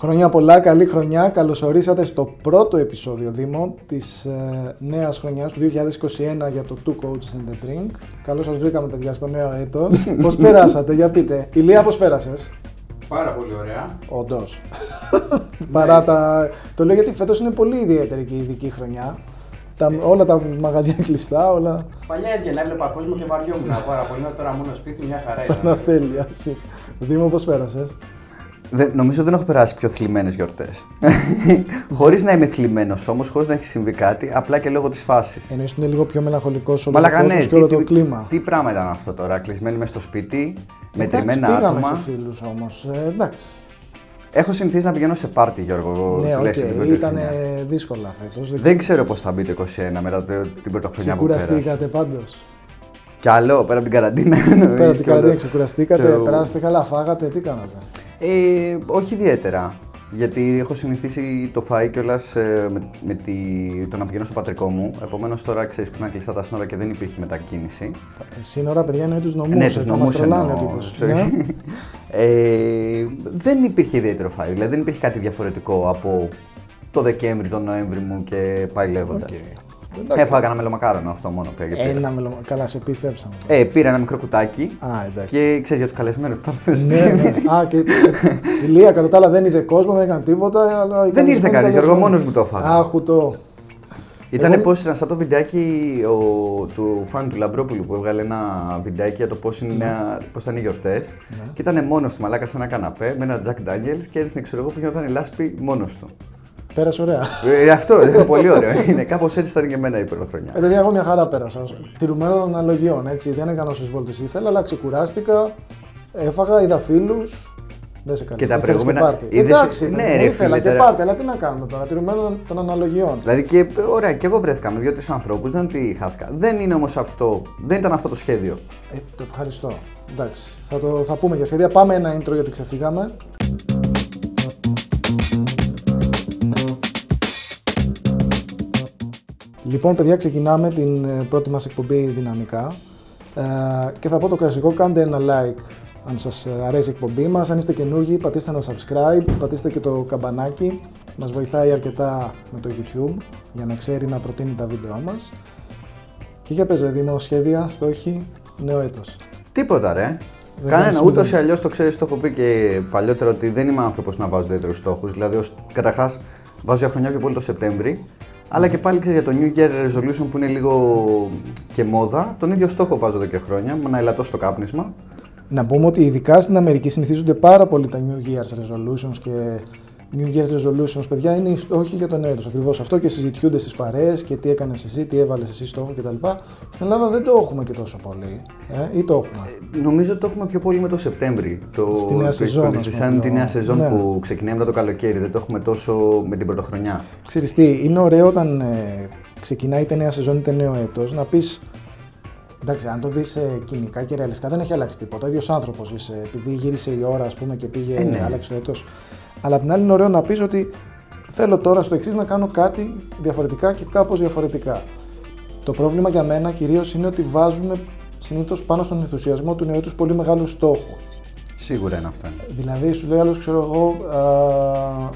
Χρονιά πολλά, καλή χρονιά. Καλώς ορίσατε στο πρώτο επεισόδιο Δήμο της ε, νέας χρονιάς του 2021 για το Two Coaches and the Drink. Καλώς σας βρήκαμε παιδιά στο νέο έτος. πώς περάσατε, για πείτε. Ηλία, πώς πέρασες; Πάρα πολύ ωραία. Όντως. Παρά τα. Το λέω γιατί φέτος είναι πολύ ιδιαίτερη και ειδική χρονιά. Τα, όλα τα μαγαζιά κλειστά, όλα. Παλιά έβγαινα, έβλεπα κόσμο και βαριόμουν πάρα πολύ. Τώρα μόνο σπίτι, μια χαρά ήταν. Παναστέλεια. Δήμο, πώς πέρασες; Δεν, νομίζω δεν έχω περάσει πιο θλιμμένες γιορτές. χωρίς να είμαι θλιμμένος όμως, χωρίς να έχει συμβεί κάτι, απλά και λόγω της φάσης. Εννοείς είναι λίγο πιο μελαγχολικός όλο Μαλάκα, ναι, και όλο τι, το τι, κλίμα. Τι πράγμα ήταν αυτό τώρα, κλεισμένοι μέσα στο σπίτι, με Εντάξει, τριμμένα πήγαμε άτομα. σε φίλους όμως. Ε, εντάξει. Έχω συνηθίσει να πηγαίνω σε πάρτι, Γιώργο, Ναι, οκ, τουλάχιστον την πρώτη ήταν χρονιά. δύσκολα φέτος. Δεν ξέρω πώς θα μπει το 21 μετά το, την πρωτοχρονιά που πέρασε. Ξεκουραστήκατε πάντως; Κι άλλο, πέρα από την καραντίνα. Πέρα από εννοείς, την και όλο. καρδιά, ξεκουραστήκατε, Το- περάσατε καλά, φάγατε, τι κάνατε; Ε, όχι ιδιαίτερα. Γιατί έχω συνηθίσει το φάι κιόλας ε, με, με τη, το να πηγαίνω στο πατρικό μου. Επομένως τώρα ξέρεις που είναι κλειστά τα σύνορα και δεν υπήρχε μετακίνηση. Σύνορα, παιδιά, εννοεί τους νομούς. ναι, τους νομούς τρολάνε ο εννοώ. τύπος. sorry. Ναι. ε, δεν υπήρχε ιδιαίτερο φάι. Δηλαδή δεν υπήρχε κάτι διαφορετικό από το Δεκέμβρη, τον Νοέμβρη μου και πάει λέγοντας. Οκ. Εντάξει. Έφαγα ένα μελομακάρονο αυτό μόνο πια. και πήρα. Ένα μελο... Καλά, σε πίστεψαμε. Ε, πήρα ένα μικρό κουτάκι Α, εντάξει. και ξέρεις για τους καλεσμένους που θα έρθουν. ναι, ναι. Α, και η Λία κατά τα άλλα δεν είδε κόσμο, δεν έκανε τίποτα. Αλλά οι Δεν ήρθε καλεσμένοι κανείς, Γιώργο, καλεσμένοι. μόνος μου το έφαγα. Άχου το. Ήταν Εγώ- πώς ήταν σαν το βιντεάκι ο, του φαν του Λαμπρόπουλου που έβγαλε ένα βιντεάκι για το πώς ήταν οι γιορτές. Και ήταν μόνος του μαλάκας σε ένα καναπέ με ένα Jack Daniels και έδειχνε ξέρω εγώ που γινόταν η λάσπη μόνος του. Πέρασε ωραία. Ε, αυτό είναι πολύ ωραίο. Είναι κάπως έτσι ήταν και εμένα η πρωτοχρονιά. Ε, παιδιά, εγώ μια χαρά πέρασα. Τηρουμένων αναλογιών, έτσι. Δεν έκανα όσες βόλτες ήθελα, αλλά ξεκουράστηκα. Έφαγα, είδα φίλους. Δεν σε Και τα ήθελες προηγούμενα- πάρτι. είδες- Εντάξει, ναι, ναι, ρε, ήθελα φίλε, και τώρα- πάρτι, αλλά τι να κάνουμε τώρα. Τηρουμένων των αναλογιών. Δηλαδή και ωραία, και εγώ βρέθηκα με δύο-τρει ανθρώπους, δεν είναι ότι χάθηκα. Δεν είναι όμως αυτό, δεν ήταν αυτό το σχέδιο. Ε, το ευχαριστώ. Εντάξει, θα, το, θα πούμε για σχέδια. Πάμε ένα intro γιατί ξεφύγαμε. Λοιπόν, παιδιά, ξεκινάμε την ε, πρώτη μας εκπομπή δυναμικά. Ε, και θα πω το κλασικό, κάντε ένα like αν σας ε, αρέσει η εκπομπή μας. Αν είστε καινούργοι, πατήστε ένα subscribe, πατήστε και το καμπανάκι. Μας βοηθάει αρκετά με το YouTube για να ξέρει να προτείνει τα βίντεό μας. Και για πες, ρε Δήμο, σχέδια, στόχοι, νέο έτος. Τίποτα ρε. Δεν Κανένα, κάνεις ούτως ή μηδέν. αλλιώς το ξέρεις, το έχω πει και παλιότερα ότι δεν είμαι άνθρωπος να βάζω ιδιαίτερους στόχους. Δηλαδή, καταρχάς, βάζω για χρονιά πιο πολύ το Σεπτέμβρη. Αλλά και πάλι ξέρεις για το New Year Resolution που είναι λίγο και μόδα. Τον ίδιο στόχο βάζω εδώ και χρόνια, να ελαττώσω το κάπνισμα. Να πούμε ότι ειδικά στην Αμερική συνηθίζονται πάρα πολύ τα New Year's Resolutions και New Year's Resolutions, παιδιά, είναι οι στόχοι για τον έτος. Ακριβώς αυτό και συζητιούνται στις παρέες και τι έκανες εσύ, τι έβαλες εσύ στόχο κτλ. Στην Ελλάδα δεν το έχουμε και τόσο πολύ. Ε, ή το έχουμε; Νομίζω ότι το έχουμε πιο πολύ με το Σεπτέμβρη. Το Στη νέα το σεζόν, εικονίζει, ας πούμε, Σαν τη το- νέα σεζόν ναι. που ξεκινάει μετά το καλοκαίρι. Δεν το έχουμε τόσο με την πρωτοχρονιά. Ξέρεις τι, είναι ωραίο όταν ε, ξεκινάει είτε νέα σεζόν είτε νέο έτος να πεις Εντάξει, αν το δεις κοινικά και ρεαλιστικά δεν έχει αλλάξει τίποτα. Ο ίδιος άνθρωπος είσαι. Επειδή γύρισε η ώρα, ας πούμε, και πήγε, Ε, ναι. άλλαξε το έτος. Αλλά απ' την άλλη είναι ωραίο να πεις ότι θέλω τώρα στο εξής να κάνω κάτι διαφορετικά και κάπως διαφορετικά. Το πρόβλημα για μένα κυρίως είναι ότι βάζουμε συνήθως πάνω στον ενθουσιασμό του νέου έτου πολύ μεγάλους στόχους. Σίγουρα είναι αυτό. Δηλαδή, σου λέει άλλος, ξέρω εγώ, α,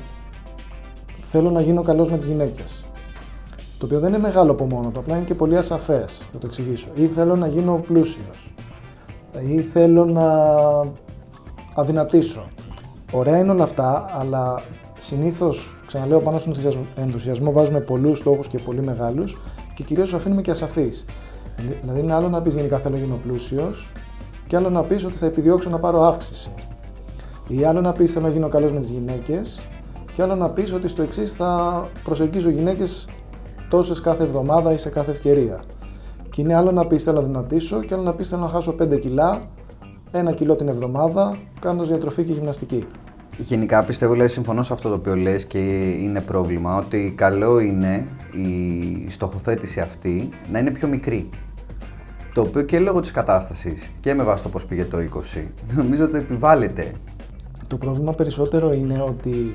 θέλω να γίνω καλός με τις γυναίκες. Το οποίο δεν είναι μεγάλο από μόνο του, απλά είναι και πολύ ασαφές. Θα το εξηγήσω. Ή θέλω να γίνω πλούσιος. Ή θέλω να αδυνατήσω. Ωραία είναι όλα αυτά, αλλά συνήθως, ξαναλέω, πάνω στον ενθουσιασμό, ενθουσιασμό βάζουμε πολλούς στόχους και πολύ μεγάλους και κυρίως τους αφήνουμε και ασαφείς. Δηλαδή, είναι άλλο να πεις γενικά θέλω να γίνω πλούσιος, και άλλο να πεις ότι θα επιδιώξω να πάρω αύξηση. Ή άλλο να πεις θέλω να γίνω καλός με τις γυναίκες, και άλλο να πεις ότι στο εξής θα προσεγγίζω γυναίκες τόσες κάθε εβδομάδα ή σε κάθε ευκαιρία. Και είναι άλλο να πεις θέλω να δυνατήσω, και άλλο να πεις θέλω να χάσω 5 κιλά, ένα κιλό την εβδομάδα, κάνοντας διατροφή και γυμναστική. Γενικά πιστεύω, λέει, συμφωνώ σε αυτό το οποίο λες και είναι πρόβλημα, ότι καλό είναι η στοχοθέτηση αυτή να είναι πιο μικρή. Το οποίο και λόγω της κατάστασης και με βάση το πώς πήγε το 20, νομίζω ότι επιβάλλεται. Το πρόβλημα περισσότερο είναι ότι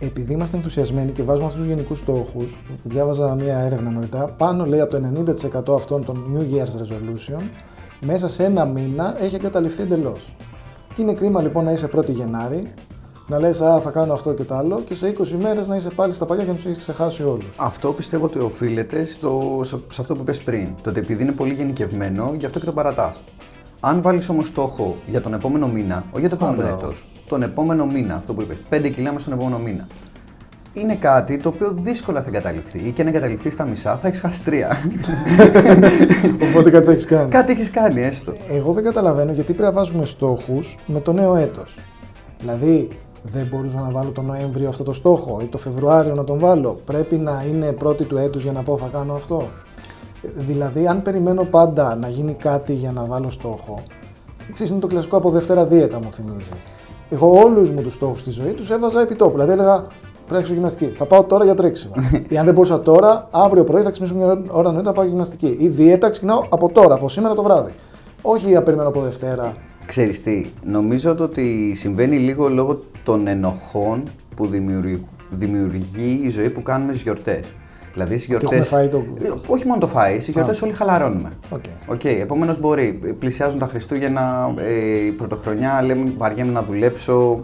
επειδή είμαστε ενθουσιασμένοι και βάζουμε αυτούς τους γενικούς στόχους, διάβαζα μία έρευνα νωρίτερα, πάνω λέει από το 90% αυτών των New Year's Resolution, μέσα σε ένα μήνα έχει εγκαταλειφθεί εντελώς. Και είναι κρίμα λοιπόν να είσαι 1η Γενάρη, να λες Α, θα κάνω αυτό και το άλλο και σε 20 μέρες να είσαι πάλι στα παλιά και να τους έχεις ξεχάσει όλους. Αυτό πιστεύω ότι οφείλεται στο, σε αυτό που είπες πριν. Το ότι επειδή είναι πολύ γενικευμένο, γι' αυτό και το παρατάς. Αν βάλεις όμως στόχο για τον επόμενο μήνα, όχι για το επόμενο μπράβο. έτος, τον επόμενο μήνα, αυτό που είπες, 5 κιλά μέσα στον επόμενο μήνα. Είναι κάτι το οποίο δύσκολα θα εγκαταλειφθεί ή και να εγκαταλειφθεί στα μισά θα έχεις χάσει τρία. Οπότε κάτι έχεις κάνει. κάτι έχεις κάνει έστω. Εγώ δεν καταλαβαίνω γιατί πρέπει να βάζουμε στόχους με το νέο έτος. Δηλαδή, δεν μπορούσα να βάλω τον Νοέμβριο αυτό το στόχο ή το Φεβρουάριο να τον βάλω. Πρέπει να είναι πρώτη του έτους για να πω θα κάνω αυτό. Δηλαδή, αν περιμένω πάντα να γίνει κάτι για να βάλω στόχο, εξής είναι το κλασικό από Δευτέρα δίαιτα μου θυμίζει. Εγώ όλους μου τους στόχους στη ζωή τους έβαζα επί τόπου. Δηλαδή έλεγα πρέπει να έξω γυμναστική. Θα πάω τώρα για τρέξιμο. ή αν δεν μπορούσα τώρα, αύριο πρωί θα ξυπνήσω μια ώρα νωρίτερα να πάω για γυμναστική. Ή δίαιτα ξεκινάω από τώρα, από σήμερα το βράδυ. Όχι για περιμένω από Δευτέρα. Ξέρεις τι, νομίζω το ότι συμβαίνει λίγο λόγω των ενοχών που δημιουργεί, δημιουργεί η ζωή που κάνουμε στις γιορτές. Δηλαδή στις έχουμε γιορτές... φάει το- Ε, Όχι μόνο το φάει, στις γιορτές όλοι χαλαρώνουμε. Οκ. Οκ, επομένως μπορεί, πλησιάζουν τα Χριστούγεννα, ε, η πρωτοχρονιά, λέμε βαριέμαι να δουλέψω,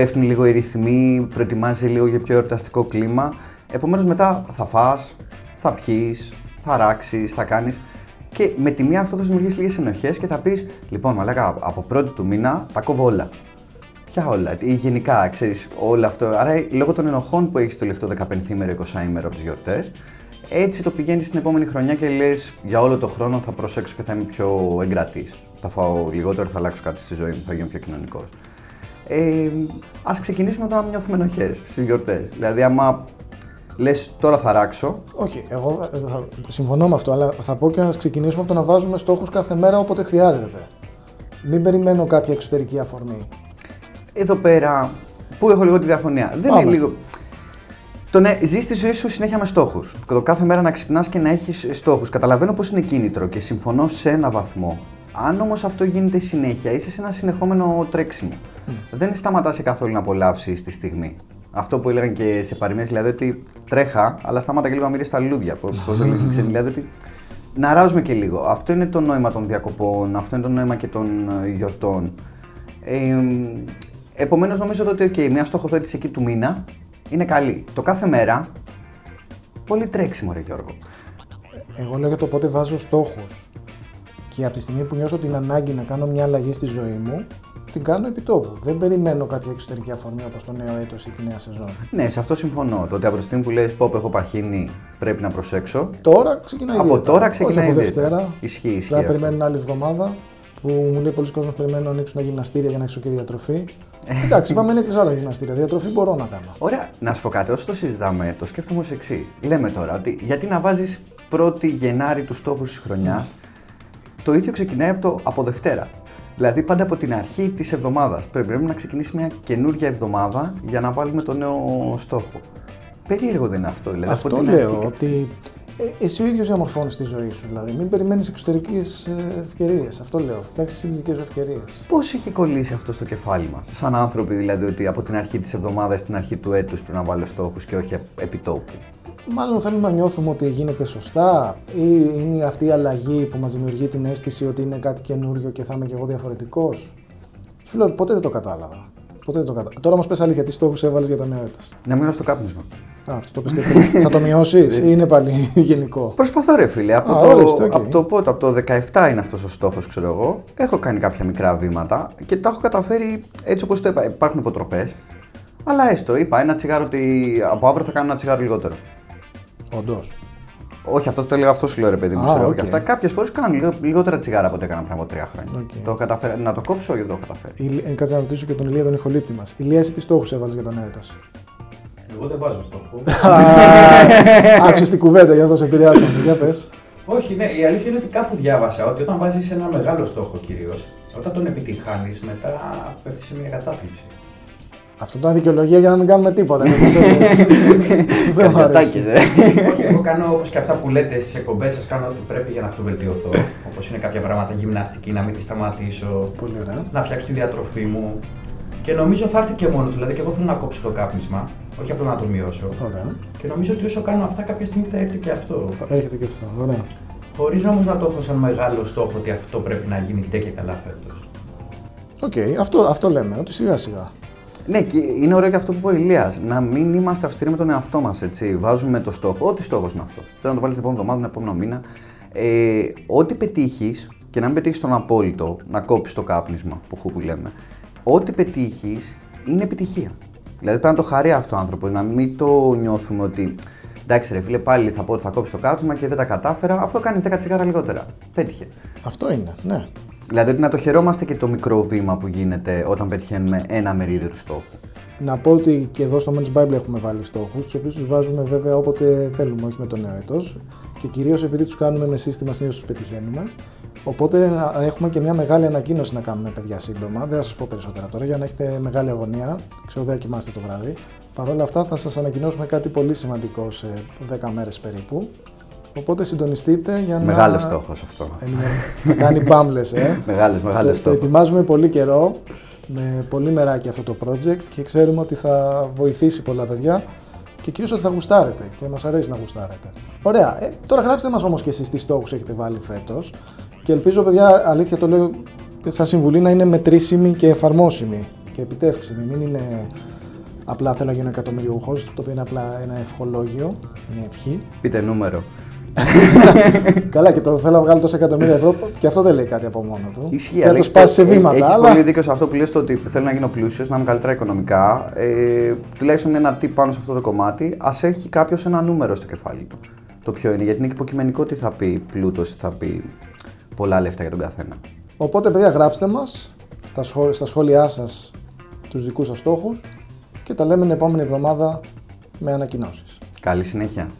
πέφτουν λίγο οι ρυθμοί, προετοιμάζει λίγο για πιο εορταστικό κλίμα. Επομένως μετά θα φας, θα πιείς, θα ράξεις, θα κάνεις. Και με τη μία αυτό θα σου δημιουργήσει λίγες ενοχές και θα πεις, λοιπόν μαλάκα από πρώτη του μήνα τα κόβω όλα. Ποια όλα, ή γενικά, ξέρεις, όλο αυτό. Άρα, λόγω των ενοχών που έχεις το τελευταίο 15ήμερο, 20ήμερο από τις γιορτές, έτσι το πηγαίνεις στην επόμενη χρονιά και λες για όλο το χρόνο θα προσέξω και θα είμαι πιο εγκρατής. Θα φάω λιγότερο, θα αλλάξω κάτι στη ζωή μου, θα γίνω πιο κοινωνικός. Ε, ας ξεκινήσουμε τώρα να νιώθουμε ενοχές στις γιορτές. Δηλαδή, άμα λες τώρα θα ράξω, Όχι, εγώ θα, θα- συμφωνώ με αυτό, αλλά θα πω και να ξεκινήσουμε από το να βάζουμε στόχους κάθε μέρα όποτε χρειάζεται. Μην περιμένω κάποια εξωτερική αφορμή. εδώ πέρα που έχω λίγο τη διαφωνία. Δεν Πάμε. είναι λίγο. Το να ζεις τη ζωή σου συνέχεια με στόχους. Το κάθε μέρα να ξυπνάς και να έχεις στόχους. Καταλαβαίνω πως είναι κίνητρο και συμφωνώ σε ένα βαθμό. Αν όμως αυτό γίνεται συνέχεια, είσαι σε ένα συνεχόμενο τρέξιμο. Δεν σταματάς καθόλου να απολαύσεις τη στιγμή. Αυτό που έλεγαν και σε παροιμίες, δηλαδή ότι τρέχα, αλλά στάματα και λίγο να μυρίσει τα λουλούδια. Πώ το λένε, ξέρεις, δηλαδή ότι να ράζουμε και λίγο. Αυτό είναι το νόημα των διακοπών, αυτό είναι το νόημα και των ε, γιορτών. Ε, Επομένως, νομίζω ότι okay, μια στοχοθέτηση εκεί του μήνα είναι καλή. Το κάθε μέρα. Πολύ τρέξιμο, ρε Γιώργο. Εγώ λέω για το πότε βάζω στόχους. Και από τη στιγμή που νιώσω την ανάγκη να κάνω μια αλλαγή στη ζωή μου, την κάνω επί τόπου. Δεν περιμένω κάποια εξωτερική αφορμή όπως το νέο έτος ή τη νέα σεζόν. Ναι, σε αυτό συμφωνώ. Το ότι από τη στιγμή που λες: Πω, έχω παχύνει, πρέπει να προσέξω. Τώρα ξεκινάει η Από δίαιτα. τώρα ξεκινάει Όχι από η δίαιτα. Δευτέρα. Ισχύει, ισχύει Δεν αυτό. περιμένουν άλλη εβδομάδα που μου λέει πολλοί κόσμοι περιμένουν να ανοίξουν τα γυμναστήρια για να έξω και διατροφή. Εντάξει, πάμε είναι κλειστά τα γυμναστήρια. Διατροφή μπορώ να κάνω. Ωραία, να σου πω κάτι. Όσο το συζητάμε, το σκέφτομαι ως εξής. Λέμε τώρα ότι γιατί να βάζεις 1η Γενάρη τους στόχους της χρονιάς, το ίδιο ξεκινάει από, το, από Δευτέρα. Δηλαδή πάντα από την αρχή της εβδομάδας. Πρέπει να ξεκινήσει μια καινούργια εβδομάδα για να βάλουμε το νέο στόχο. Περίεργο δεν είναι αυτό. Δηλαδή, από Αυτό την λέω, αρχή- ότι ε, εσύ ο ίδιος διαμορφώνεις τη ζωή σου. Δηλαδή, μην περιμένεις εξωτερικές ευκαιρίες. Αυτό λέω. Φτιάξει εσύ τις δικές σου ευκαιρίες. Πώς έχει κολλήσει αυτό στο κεφάλι μας, σαν άνθρωποι δηλαδή, ότι από την αρχή της εβδομάδας στην αρχή του έτους πρέπει να βάλω στόχους και όχι επιτόπου. Μάλλον θέλουμε να νιώθουμε ότι γίνεται σωστά ή είναι αυτή η αλλαγή που μας δημιουργεί την αίσθηση ότι είναι κάτι καινούριο και θα είμαι κι εγώ διαφορετικός; Σου λέω ποτέ δεν το κατάλαβα. Ποτέ δεν το κατάλαβα. Τώρα όμως πες αλήθεια, τι στόχους έβαλες για το νέο έτος; Να μειώσω το κάπνισμα. Α, αυτό το πες και πριν. θα το μειώσεις ή είναι πάλι γενικό; Προσπαθώ, ρε φίλε. Από, Α, το, ορίστε, οκ. από, το, πότε, από το 17 είναι αυτός ο στόχος, ξέρω εγώ. Έχω κάνει κάποια μικρά βήματα και τα έχω καταφέρει έτσι όπως το είπα. Υπάρχουν υποτροπές. Αλλά έστω, είπα ένα τσιγάρο ότι από αύριο θα κάνω ένα τσιγάρο λιγότερο. Όντως. Όχι, αυτό το έλεγα αυτός σου λέω ρε παιδί μου. Α, ξέρω εγώ. οκ. Και αυτά κάποιες φορές κάνω λίγο, λιγότερα τσιγάρα από ό,τι έκανα πριν από τρία χρόνια. Οκ. Το έχω καταφέρει, να το κόψω γιατί το έχω καταφέρει; Η- ε, Κάτσε να ρωτήσω και τον Ηλία τον ηχολήπτη μας. Ηλία, εσύ τι στόχους έβαλες για το νέο έτος. Εγώ δεν βάζω στόχο. Άκουσες την κουβέντα, γι' αυτό σε επηρεάσαμε. Για πες. Όχι, ναι, η αλήθεια είναι ότι κάπου διάβασα ότι όταν βάζεις ένα μεγάλο στόχο κυρίως, όταν τον επιτυγχάνεις, μετά πέφτεις σε μια κατάθλιψη. Αυτό ήταν δικαιολογία για να μην κάνουμε τίποτα. είναι πιστεύεις. Δεν μ' αρέσει. ρε. Όχι, εγώ κάνω όπως και αυτά που λέτε στις εκπομπές σας, κάνω ό,τι πρέπει για να αυτοβελτιωθώ. Όπως είναι κάποια πράγματα γυμναστική, να μην τη σταματήσω, Πολύ ωραία. να φτιάξω τη διατροφή μου. Και νομίζω θα έρθει και μόνο του. Δηλαδή και εγώ θέλω να κόψω το κάπνισμα, όχι απλά να το μειώσω. Ωραία. Και νομίζω ότι όσο κάνω αυτά, κάποια στιγμή θα έρθει και αυτό. Θα Έρχεται και αυτό. Ωραία. Χωρίς όμως να το έχω σαν μεγάλο στόχο ότι αυτό πρέπει να γίνει ντε και καλά φέτος. Οκ, αυτό, αυτό λέμε, ότι σιγά σιγά. Ναι, και είναι ωραίο και αυτό που είπε ο Ηλίας, Να μην είμαστε αυστηροί με τον εαυτό μας. Βάζουμε το στόχο, ό,τι στόχος είναι αυτός. Θέλω να το βάλεις την επόμενη εβδομάδα, τον επόμενο μήνα. Ε, ό,τι πετύχεις και να μην πετύχεις τον απόλυτο, να κόψεις το κάπνισμα που, που λέμε. Ό,τι πετύχεις είναι επιτυχία. Δηλαδή πρέπει να το χαρεί αυτό ο άνθρωπος, να μην το νιώθουμε ότι εντάξει ρε φίλε, πάλι θα πω ότι θα κόψεις το κάπνισμα και δεν τα κατάφερα, αφού κάνει 10 τσιγάρα λιγότερα. Πέτυχε. Αυτό είναι, ναι. Δηλαδή να το χαιρόμαστε και το μικρό βήμα που γίνεται όταν πετυχαίνουμε ένα μερίδιο του στόχου. Να πω ότι και εδώ στο Men's Bible έχουμε βάλει στόχους, τους οποίους τους βάζουμε βέβαια όποτε θέλουμε, όχι με το νέο έτος. Και κυρίως επειδή τους κάνουμε με σύστημα, συνήθως τους πετυχαίνουμε. Οπότε έχουμε και μια μεγάλη ανακοίνωση να κάνουμε, παιδιά, σύντομα. Δεν θα σας πω περισσότερα τώρα για να έχετε μεγάλη αγωνία. Ξέρω δεν κοιμάστε το βράδυ. Παρ' όλα αυτά θα σας ανακοινώσουμε κάτι πολύ σημαντικό σε 10 μέρες περίπου. Οπότε συντονιστείτε για να. Μεγάλος στόχος αυτό. Να κάνει μπάμπλε, ε. μεγάλος, μεγάλος στόχο. Το ετοιμάζουμε πολύ καιρό, με πολύ μεράκι αυτό το project και ξέρουμε ότι θα βοηθήσει πολλά παιδιά και κυρίως ότι θα γουστάρετε και μας αρέσει να γουστάρετε. Ωραία. Ε, τώρα γράψτε μας όμως και εσείς τι στόχους έχετε βάλει φέτος και ελπίζω, παιδιά, αλήθεια το λέω σαν συμβουλή να είναι μετρήσιμη και εφαρμόσιμη και επιτεύξιμη. Μην είναι απλά θέλω να γίνω εκατομμυριούχο, το οποίο είναι απλά ένα ευχολόγιο, μια ευχή. Πείτε νούμερο. Καλά, και το θέλω να βγάλω τόσα εκατομμύρια ευρώ και αυτό δεν λέει κάτι από μόνο του. Ισχύει, αλλά το σπάσει σε βήματα. Έχει αλλά... πολύ δίκιο σε αυτό που λες το ότι θέλω να γίνω πλούσιος, να είμαι καλύτερα οικονομικά. Ε, τουλάχιστον ένα τύπο πάνω σε αυτό το κομμάτι. Α έχει κάποιος ένα νούμερο στο κεφάλι του. Το ποιο είναι, γιατί είναι υποκειμενικό τι θα πει πλούτος, τι θα πει πολλά λεφτά για τον καθένα. Οπότε, παιδιά, γράψτε μας στα σχόλιά σας τους δικούς σας στόχους και τα λέμε την επόμενη εβδομάδα με ανακοινώσεις. Καλή συνέχεια.